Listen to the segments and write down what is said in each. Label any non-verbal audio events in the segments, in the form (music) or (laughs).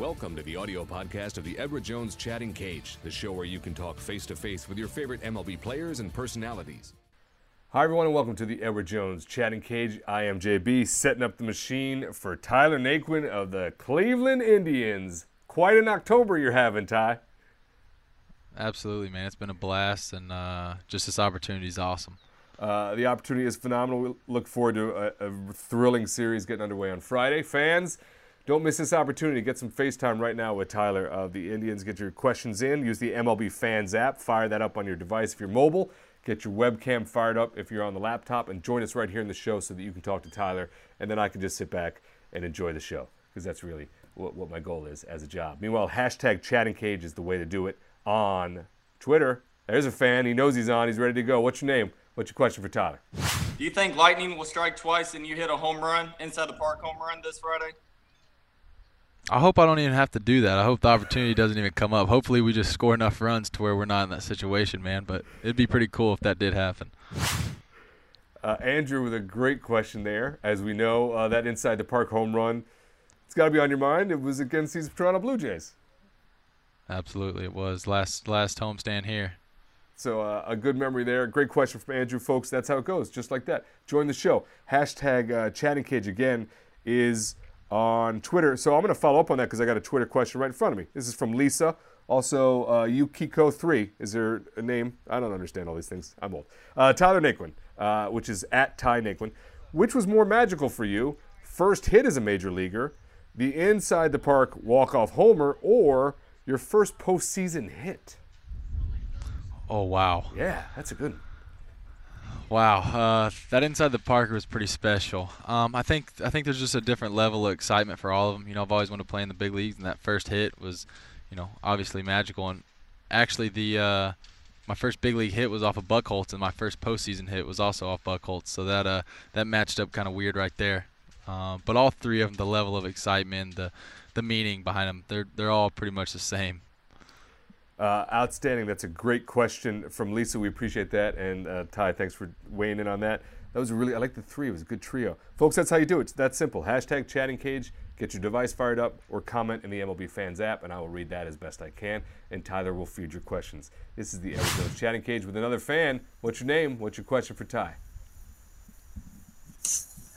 Welcome to the audio podcast of the Edward Jones Chatting Cage, the show where you can talk face to face with your favorite MLB players and personalities. Hi, everyone, and welcome to the Edward Jones Chatting Cage. I am JB, setting up the machine for Tyler Naquin of the Cleveland Indians. Quite an October you're having, Ty. Absolutely, man. It's been a blast, and uh, just this opportunity is awesome. Uh, the opportunity is phenomenal. We look forward to a, a thrilling series getting underway on Friday. Fans, don't miss this opportunity. Get some FaceTime right now with Tyler of the Indians. Get your questions in. Use the MLB Fans app. Fire that up on your device if you're mobile. Get your webcam fired up if you're on the laptop. And join us right here in the show so that you can talk to Tyler. And then I can just sit back and enjoy the show because that's really what, what, my goal is as a job. Meanwhile, hashtag chatting cage is the way to do it on Twitter. There's a fan. He knows he's on. He's ready to go. What's your name? What's your question for Tyler? Do you think lightning will strike twice and you hit a home run inside the park home run this Friday? I hope I don't even have to do that. I hope the opportunity doesn't even come up. Hopefully, we just score enough runs to where we're not in that situation, man. But it'd be pretty cool if that did happen. Uh, Andrew with a great question there. As we know, uh, that inside the park home run, it's got to be on your mind. It was against these Toronto Blue Jays. Absolutely, it was last last homestand here. So uh, a good memory there. Great question from Andrew, folks. That's how it goes, just like that. Join the show. Hashtag uh, chatting cage again is on Twitter. So I'm going to follow up on that because I got a Twitter question right in front of me. This is from Lisa. Also, uh, Yukiko3. Is there a name? I don't understand all these things. I'm old. Uh, Tyler Naquin, uh, which is at Ty Naquin. Which was more magical for you? First hit as a major leaguer, the inside the park walk off homer, or your first postseason hit? Oh wow! Yeah, that's a good. One. Wow, uh, that inside the park was pretty special. Um, I think I think there's just a different level of excitement for all of them. You know, I've always wanted to play in the big leagues, and that first hit was, you know, obviously magical. And actually, the uh, my first big league hit was off of Buchholz, and my first postseason hit was also off Buchholz. So that uh, that matched up kind of weird right there. Uh, but all three of them, the level of excitement, the the meaning behind them, they're they're all pretty much the same. Uh, outstanding. That's a great question from Lisa. We appreciate that. And uh, Ty, thanks for weighing in on that. That was really, I like the three. It was a good trio. Folks, that's how you do it. It's that simple. Hashtag chatting cage. Get your device fired up or comment in the MLB Fans app, and I will read that as best I can. And Tyler will feed your questions. This is the Arizona Chatting Cage with another fan. What's your name? What's your question for Ty?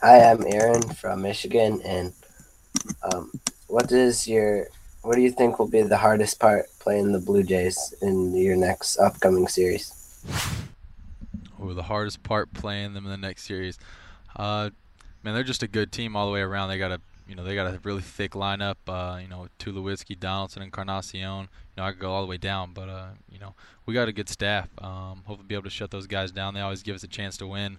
Hi, I'm Aaron from Michigan. And um, what is your what do you think will be the hardest part playing the Blue Jays in your next upcoming series? Oh, the hardest part playing them in the next series. Uh, man, they're just a good team all the way around. They got a you know they got a really thick lineup. Uh, you know, Tulowitzki, Donaldson, and Encarnacion. You know, I could go all the way down, but uh, you know, we got a good staff. Um, hopefully, be able to shut those guys down. They always give us a chance to win.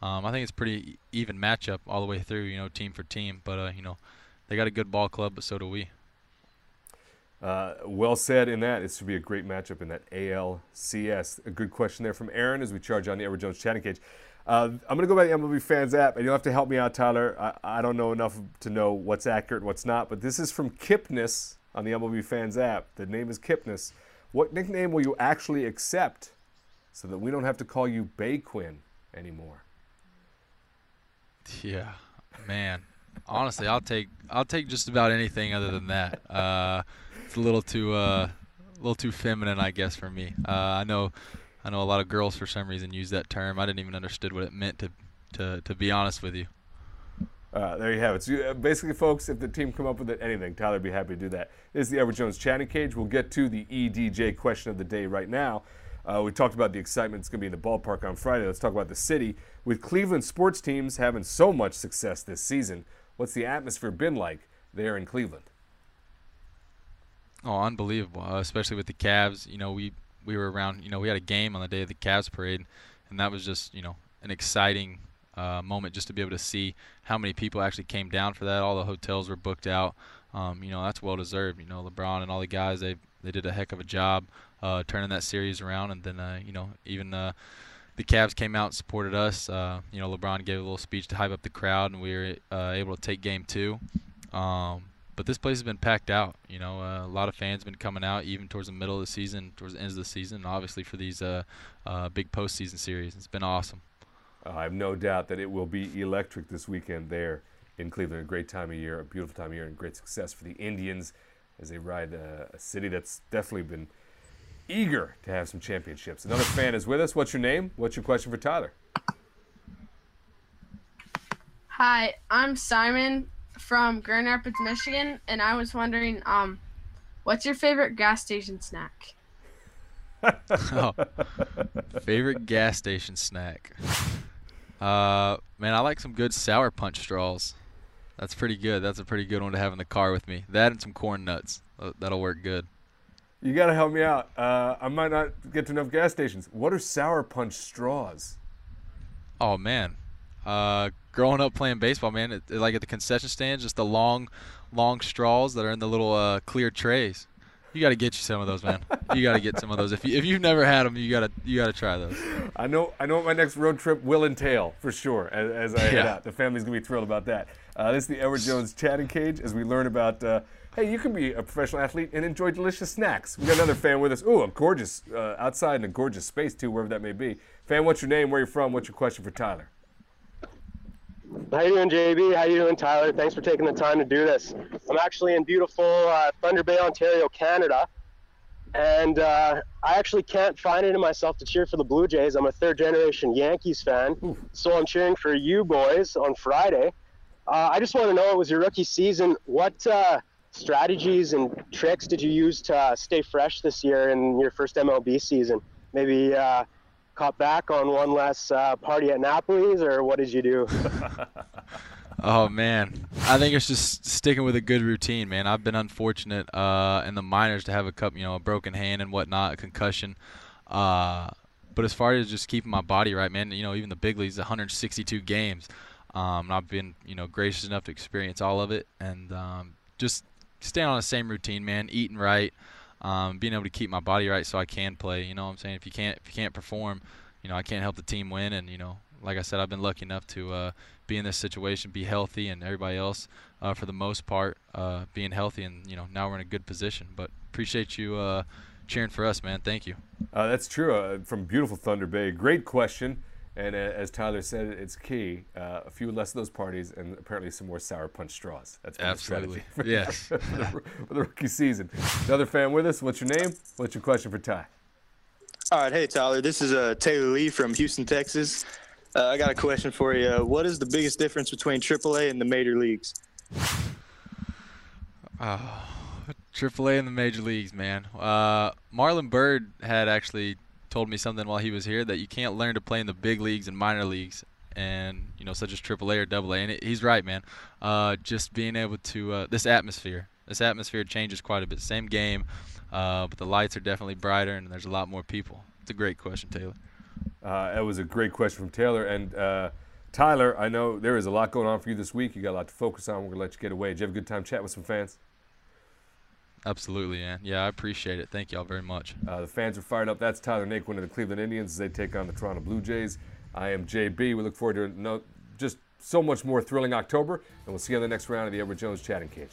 Um, I think it's pretty even matchup all the way through. You know, team for team. But uh, you know, they got a good ball club, but so do we. Uh, well said in that. It should be a great matchup in that ALCS. A good question there from Aaron as we charge on the Edward Jones chatting cage. Uh, I'm going to go by the MLB Fans app, and you'll have to help me out, Tyler. I, I, don't know enough to know what's accurate what's not, but this is from Kipness on the MLB Fans app. The name is Kipness. What nickname will you actually accept so that we don't have to call you Bay Quinn anymore? Yeah, man. Honestly, I'll take I'll take just about anything other than that. Uh, it's a little too uh, a little too feminine, I guess, for me. Uh, I know I know a lot of girls for some reason use that term. I didn't even understand what it meant to to to be honest with you. Uh, there you have it. So, uh, basically, folks, if the team come up with it, anything, Tyler would be happy to do that. This is the Edward Jones chatting cage. We'll get to the EDJ question of the day right now. Uh, we talked about the excitement that's going to be in the ballpark on Friday. Let's talk about the city. With Cleveland sports teams having so much success this season, what's the atmosphere been like there in Cleveland? Oh, unbelievable! Uh, especially with the Cavs. You know, we we were around. You know, we had a game on the day of the Cavs parade, and that was just you know an exciting uh, moment just to be able to see how many people actually came down for that. All the hotels were booked out. Um, you know, that's well deserved. You know, LeBron and all the guys they they did a heck of a job uh, turning that series around, and then uh, you know even uh, the Cavs came out and supported us. Uh, you know, LeBron gave a little speech to hype up the crowd, and we were uh, able to take Game Two. Um, but this place has been packed out. You know, uh, a lot of fans have been coming out even towards the middle of the season, towards the end of the season, and obviously for these uh, uh, big postseason series. It's been awesome. I have no doubt that it will be electric this weekend there in Cleveland. A great time of year, a beautiful time of year, and great success for the Indians as they ride uh, a city that's definitely been eager to have some championships. Another (laughs) fan is with us. What's your name? What's your question for Tyler? Hi, I'm Simon from Grand Rapids, Michigan, and I was wondering, um, what's your favorite gas station snack? oh, (laughs) favorite gas station snack. Uh, man, I like some good sour punch straws. That's pretty good. That's a pretty good one to have in the car with me. That and some corn nuts. Uh, That'll work good. You got to help me out. Uh, I might not get to enough gas stations. What are sour punch straws? Oh man, uh, growing up playing baseball, man, it, it- like at the concession stands, just the long, long straws that are in the little uh, clear trays. You got to get you some of those, man. You got to get some of those. If you if you've never had them, you gotta you gotta try those. I know, I know what my next road trip will entail for sure. As, as I head out, the family's gonna be thrilled about that. Uh, this is the Edward Jones chatting cage as we learn about. Uh, hey, you can be a professional athlete and enjoy delicious snacks. We got another fan with us. Ooh, a gorgeous uh, outside in a gorgeous space too, wherever that may be. Fan, what's your name? Where you from? What's your question for Tyler? How you doing, JB? How you doing, Tyler? Thanks for taking the time to do this. I'm actually in beautiful uh, Thunder Bay, Ontario, Canada, and uh, I actually can't find it in myself to cheer for the Blue Jays. I'm a third-generation Yankees fan, so I'm cheering for you boys on Friday. Uh, I just want to know, it was your rookie season. What uh, strategies and tricks did you use to uh, stay fresh this year in your first MLB season? Maybe uh, caught back on one less uh, party at Napoli's, or what did you do? (laughs) (laughs) Oh man, I think it's just sticking with a good routine, man. I've been unfortunate uh, in the minors to have a cup, you know, a broken hand and whatnot, a concussion. Uh, but as far as just keeping my body right, man, you know, even the big leagues, 162 games, um, and I've been, you know, gracious enough to experience all of it, and um, just staying on the same routine, man, eating right, um, being able to keep my body right so I can play. You know what I'm saying? If you can't, if you can't perform, you know, I can't help the team win, and you know, like I said, I've been lucky enough to uh, be in this situation, be healthy, and everybody else, uh, for the most part, uh, being healthy, and you know, now we're in a good position. But appreciate you uh, cheering for us, man. Thank you. Uh, that's true. Uh, from beautiful Thunder Bay. Great question. And uh, as Tyler said, it's key. Uh, a few less of those parties and apparently some more sour punch straws. That's been the strategy Absolutely. Yes. (laughs) for, the, for the rookie season. Another fan with us. What's your name? What's your question for Ty? All right, hey Tyler, this is uh, Taylor Lee from Houston, Texas. Uh, I got a question for you. What is the biggest difference between AAA and the major leagues? Oh, AAA and the major leagues, man. Uh, Marlon Byrd had actually told me something while he was here that you can't learn to play in the big leagues and minor leagues, and you know, such as AAA or AA. And it, he's right, man. Uh, just being able to uh, this atmosphere, this atmosphere changes quite a bit. Same game, uh, but the lights are definitely brighter, and there's a lot more people. It's a great question, Taylor. Uh, that was a great question from Taylor. And uh, Tyler, I know there is a lot going on for you this week. You got a lot to focus on. We're going to let you get away. Did you have a good time chatting with some fans? Absolutely, man. Yeah, I appreciate it. Thank y'all very much. Uh, the fans are fired up. That's Tyler Naquin of the Cleveland Indians as they take on the Toronto Blue Jays. I am JB. We look forward to no, just so much more thrilling October, and we'll see you on the next round of the Edward Jones Chatting Cage.